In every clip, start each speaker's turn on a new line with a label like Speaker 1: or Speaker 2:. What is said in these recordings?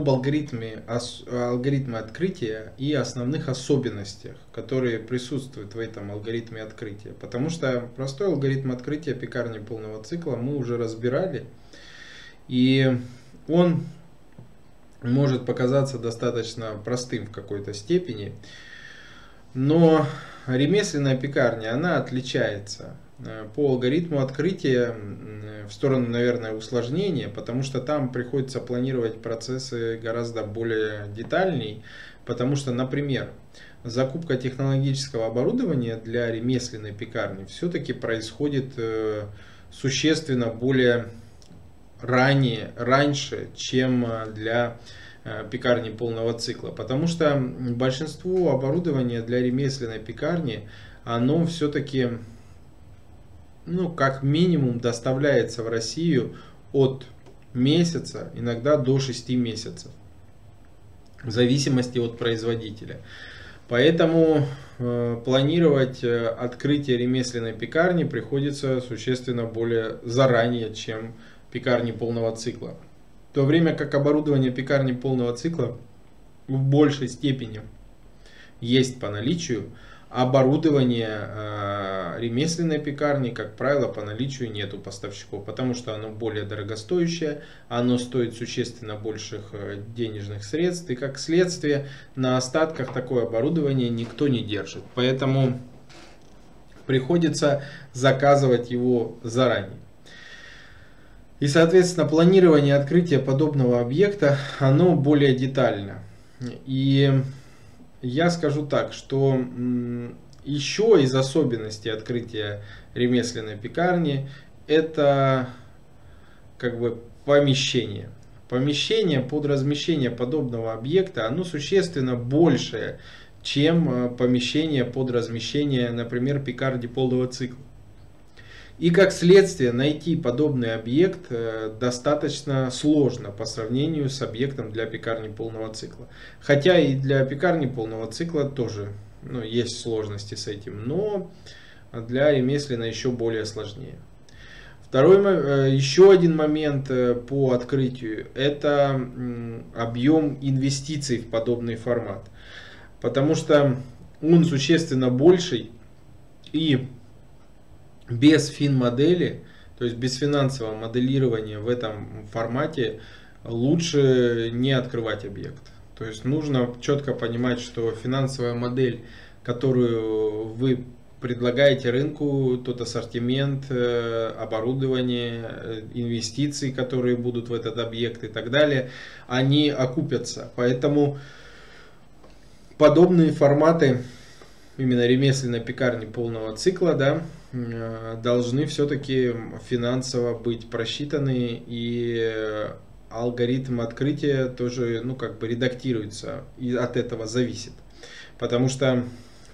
Speaker 1: об алгоритме, алгоритме открытия и основных особенностях, которые присутствуют в этом алгоритме открытия. Потому что простой алгоритм открытия пекарни полного цикла мы уже разбирали. И он может показаться достаточно простым в какой-то степени. Но ремесленная пекарня, она отличается по алгоритму открытия в сторону, наверное, усложнения, потому что там приходится планировать процессы гораздо более детальней, потому что, например, закупка технологического оборудования для ремесленной пекарни все-таки происходит э, существенно более ранее, раньше, чем э, для пекарни полного цикла. Потому что большинство оборудования для ремесленной пекарни, оно все-таки ну, как минимум доставляется в Россию от месяца, иногда до 6 месяцев, в зависимости от производителя. Поэтому э, планировать э, открытие ремесленной пекарни приходится существенно более заранее, чем пекарни полного цикла. В то время как оборудование пекарни полного цикла в большей степени есть по наличию, Оборудование э, ремесленной пекарни, как правило, по наличию нету поставщиков, потому что оно более дорогостоящее, оно стоит существенно больших э, денежных средств, и как следствие на остатках такое оборудование никто не держит. Поэтому приходится заказывать его заранее. И, соответственно, планирование открытия подобного объекта, оно более детально. И я скажу так, что еще из особенностей открытия ремесленной пекарни это как бы помещение. Помещение под размещение подобного объекта, оно существенно большее, чем э, помещение под размещение, например, пекарни полного цикла. И как следствие найти подобный объект э, достаточно сложно по сравнению с объектом для пекарни полного цикла. Хотя и для пекарни полного цикла тоже ну, есть сложности с этим, но для ремеслина еще более сложнее. Второй, э, еще один момент э, по открытию, это объем инвестиций в подобный формат. Потому что он существенно больший и без фин-модели, то есть без финансового моделирования в этом формате лучше не открывать объект. То есть нужно четко понимать, что финансовая модель, которую вы предлагаете рынку, тот ассортимент, э, оборудование, э, инвестиции, которые будут в этот объект и так далее, они окупятся. Поэтому подобные форматы именно ремесленной пекарни полного цикла, да, должны все-таки финансово быть просчитаны и алгоритм открытия тоже, ну, как бы редактируется и от этого зависит. Потому что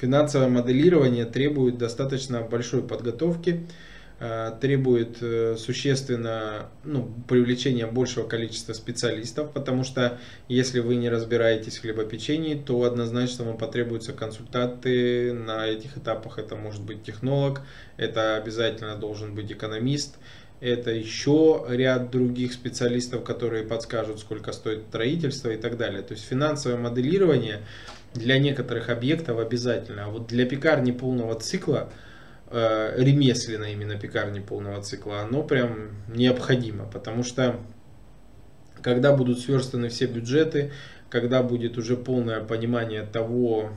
Speaker 1: финансовое моделирование требует достаточно большой подготовки, Э, требует э, существенно ну, привлечения большего количества специалистов, потому что если вы не разбираетесь в хлебопечении, то однозначно вам потребуются консультанты на этих этапах. Это может быть технолог, это обязательно должен быть экономист, это еще ряд других специалистов, которые подскажут, сколько стоит строительство и так далее. То есть финансовое моделирование для некоторых объектов обязательно, а вот для пекарни полного цикла – э, ремесленно именно пекарни полного цикла, оно прям необходимо, потому что когда будут сверстаны все бюджеты, когда будет уже полное понимание того,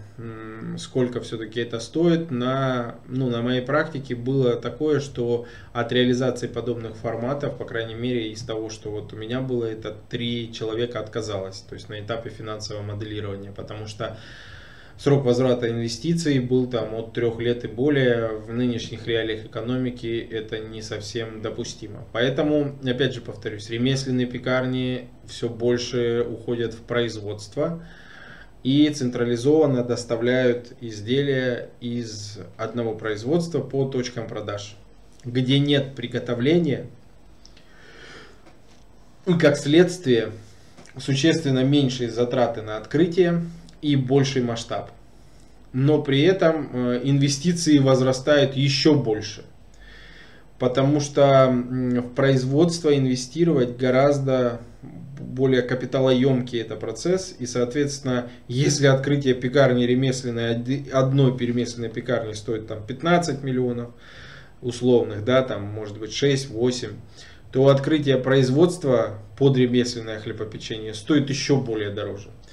Speaker 1: сколько все-таки это стоит, на, ну, на моей практике было такое, что от реализации подобных форматов, по крайней мере из того, что вот у меня было, это три человека отказалось, то есть на этапе финансового моделирования, потому что срок возврата инвестиций был там от трех лет и более, в нынешних реалиях экономики это не совсем допустимо. Поэтому, опять же повторюсь, ремесленные пекарни все больше уходят в производство и централизованно доставляют изделия из одного производства по точкам продаж, где нет приготовления и как следствие существенно меньшие затраты на открытие, и больший масштаб. Но при этом э, инвестиции возрастают еще больше. Потому что в производство инвестировать гораздо более капиталоемкий это процесс, и, соответственно, если открытие пекарни ремесленной, одной перемесленной пекарни стоит там 15 миллионов условных, да, там может быть 6-8, то открытие производства под ремесленное хлебопечение стоит еще более дороже.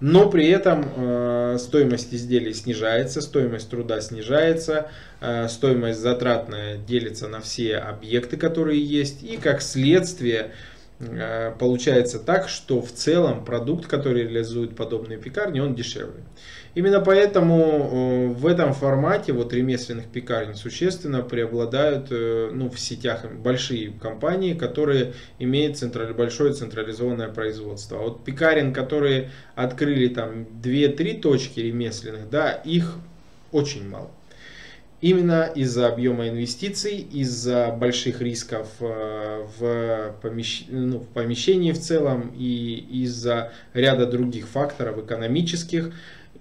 Speaker 1: Но при этом э, стоимость изделий снижается, стоимость труда снижается, э, стоимость затратная делится на все объекты, которые есть, и как следствие э, получается так, что в целом продукт, который реализует подобные пекарни, он дешевле. Именно поэтому э, в этом формате вот ремесленных пекарен существенно преобладают э, ну, в сетях большие компании, которые имеют централь, большое централизованное производство. А вот пекарен, которые открыли там 2-3 точки ремесленных, да, их очень мало. Именно из-за объема инвестиций, из-за больших рисков э, в, помещ... ну, в помещении в целом и из-за ряда других факторов экономических,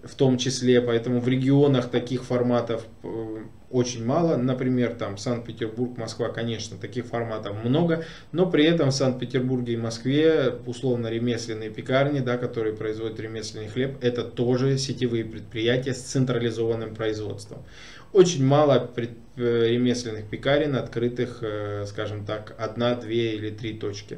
Speaker 1: в том числе, поэтому в регионах таких форматов э, очень мало. Например, там Санкт-Петербург, Москва, конечно, таких форматов много, но при этом в Санкт-Петербурге и Москве условно ремесленные пекарни, да, которые производят ремесленный хлеб, это тоже сетевые предприятия с централизованным производством. Очень мало э, ремесленных пекарен, открытых, э, скажем так, одна, две или три точки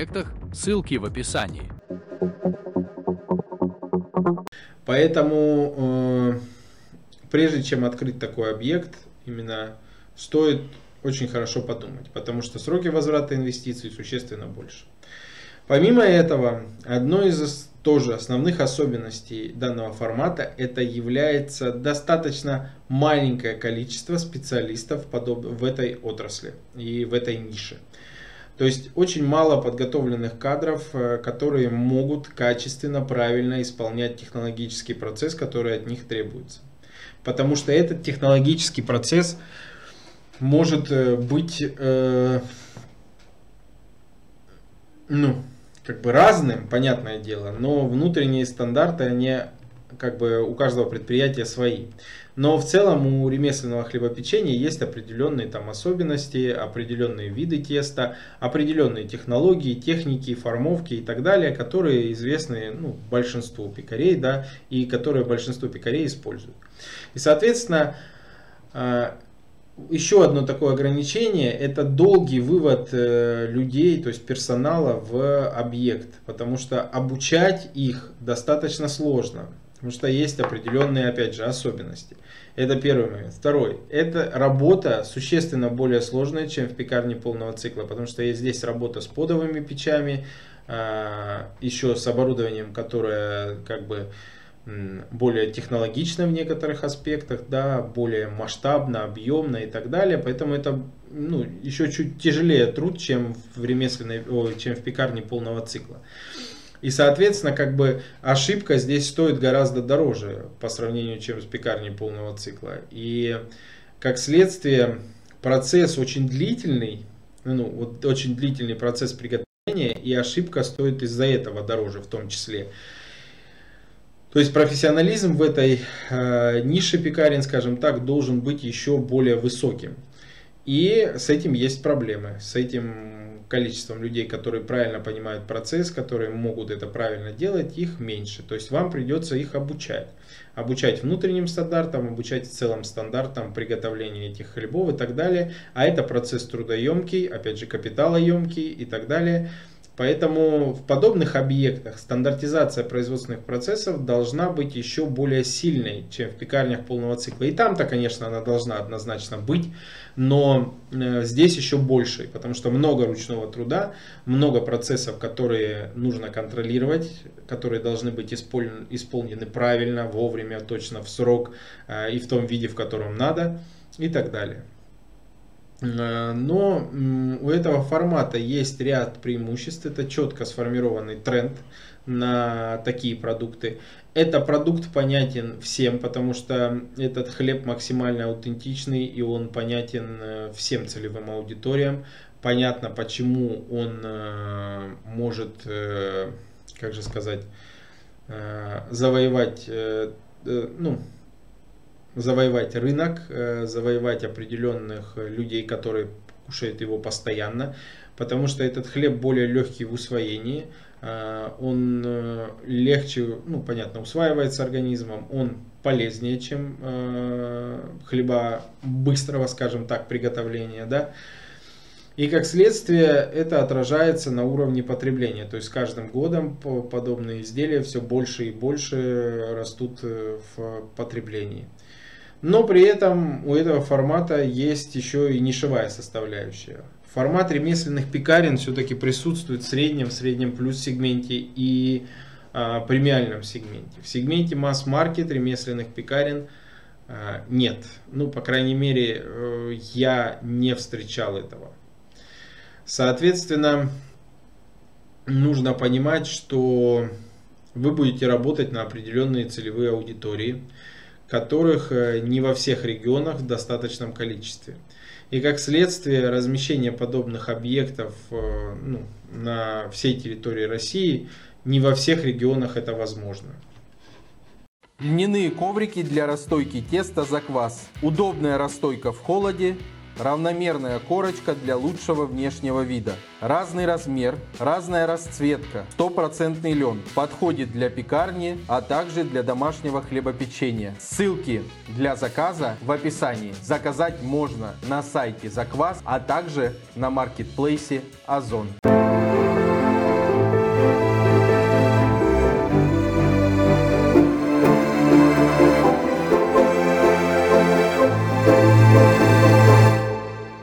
Speaker 2: проектах, ссылки в описании.
Speaker 1: Поэтому, э, прежде чем открыть такой объект, именно стоит очень хорошо подумать, потому что сроки возврата инвестиций существенно больше. Помимо этого, одной из тоже основных особенностей данного формата это является достаточно маленькое количество специалистов в этой отрасли и в этой нише. То есть очень мало подготовленных кадров, э, которые могут качественно, правильно исполнять технологический процесс, который от них требуется. Потому что этот технологический процесс может э, быть э, ну, как бы разным, понятное дело, но внутренние стандарты, они как бы у каждого предприятия свои. Но в целом у ремесленного хлебопечения есть определенные там особенности, определенные виды теста, определенные технологии, техники, формовки и так далее, которые известны ну, большинству пекарей, да, и которые большинство пекарей используют. И, соответственно, а, еще одно такое ограничение – это долгий вывод э, людей, то есть персонала в объект, потому что обучать их достаточно сложно. Потому что есть определенные, опять же, особенности. Это первый момент. Второй. Это работа существенно более сложная, чем в пекарне полного цикла. Потому что есть здесь работа с подовыми печами, а, еще с оборудованием, которое как бы более технологично в некоторых аспектах, да, более масштабно, объемно и так далее. Поэтому это ну, еще чуть тяжелее труд, чем в ремесленной, о, чем в пекарне полного цикла. И, соответственно, как бы ошибка здесь стоит гораздо дороже по сравнению, чем с пекарней полного цикла. И, как следствие, процесс очень длительный, ну, вот очень длительный процесс приготовления, и ошибка стоит из-за этого дороже в том числе. То есть профессионализм в этой э, нише пекарен, скажем так, должен быть еще более высоким. И с этим есть проблемы. С этим количеством людей, которые правильно понимают процесс, которые могут это правильно делать, их меньше. То есть вам придется их обучать. Обучать внутренним стандартам, обучать целым стандартам приготовления этих хлебов и так далее. А это процесс трудоемкий, опять же капиталоемкий и так далее. Поэтому в подобных объектах стандартизация производственных процессов должна быть еще более сильной, чем в пекарнях полного цикла. И там-то, конечно, она должна однозначно быть, но э, здесь еще больше, потому что много ручного труда, много процессов, которые нужно контролировать, которые должны быть исполнены правильно, вовремя, точно, в срок э, и в том виде, в котором надо и так далее. Э, но у этого формата есть ряд преимуществ. Это четко сформированный тренд на такие продукты. Это продукт понятен всем, потому что этот хлеб максимально аутентичный и он понятен э, всем целевым аудиториям. Понятно, почему он э, может, как же сказать, завоевать, ну, завоевать рынок, э, завоевать определенных людей, которые кушают его постоянно, потому что этот хлеб более легкий в усвоении, э, он э, легче, ну понятно, усваивается организмом, он полезнее, чем хлеба быстрого, скажем так, приготовления, да. И как следствие это отражается на уровне потребления. То есть с каждым годом подобные изделия все больше и больше растут в потреблении. Но при этом у этого формата есть еще и нишевая составляющая. Формат ремесленных пекарен все-таки присутствует в среднем, в среднем плюс сегменте и а, премиальном сегменте. В сегменте масс-маркет ремесленных пекарен а, нет. Ну, по крайней мере, э, я не встречал этого. Соответственно, нужно понимать, что вы будете работать на определенные целевые аудитории которых э, не во всех регионах в достаточном количестве. И как следствие размещение подобных объектов э, ну, на всей территории России не во всех регионах это возможно.
Speaker 3: Льняные коврики для расстойки теста за квас. Удобная расстойка в холоде Равномерная корочка для лучшего внешнего вида. Разный размер, разная расцветка. Стопроцентный лен. Подходит для пекарни, а также для домашнего хлебопечения. Ссылки для заказа в описании. Заказать можно на сайте Заквас, а также на маркетплейсе Озон.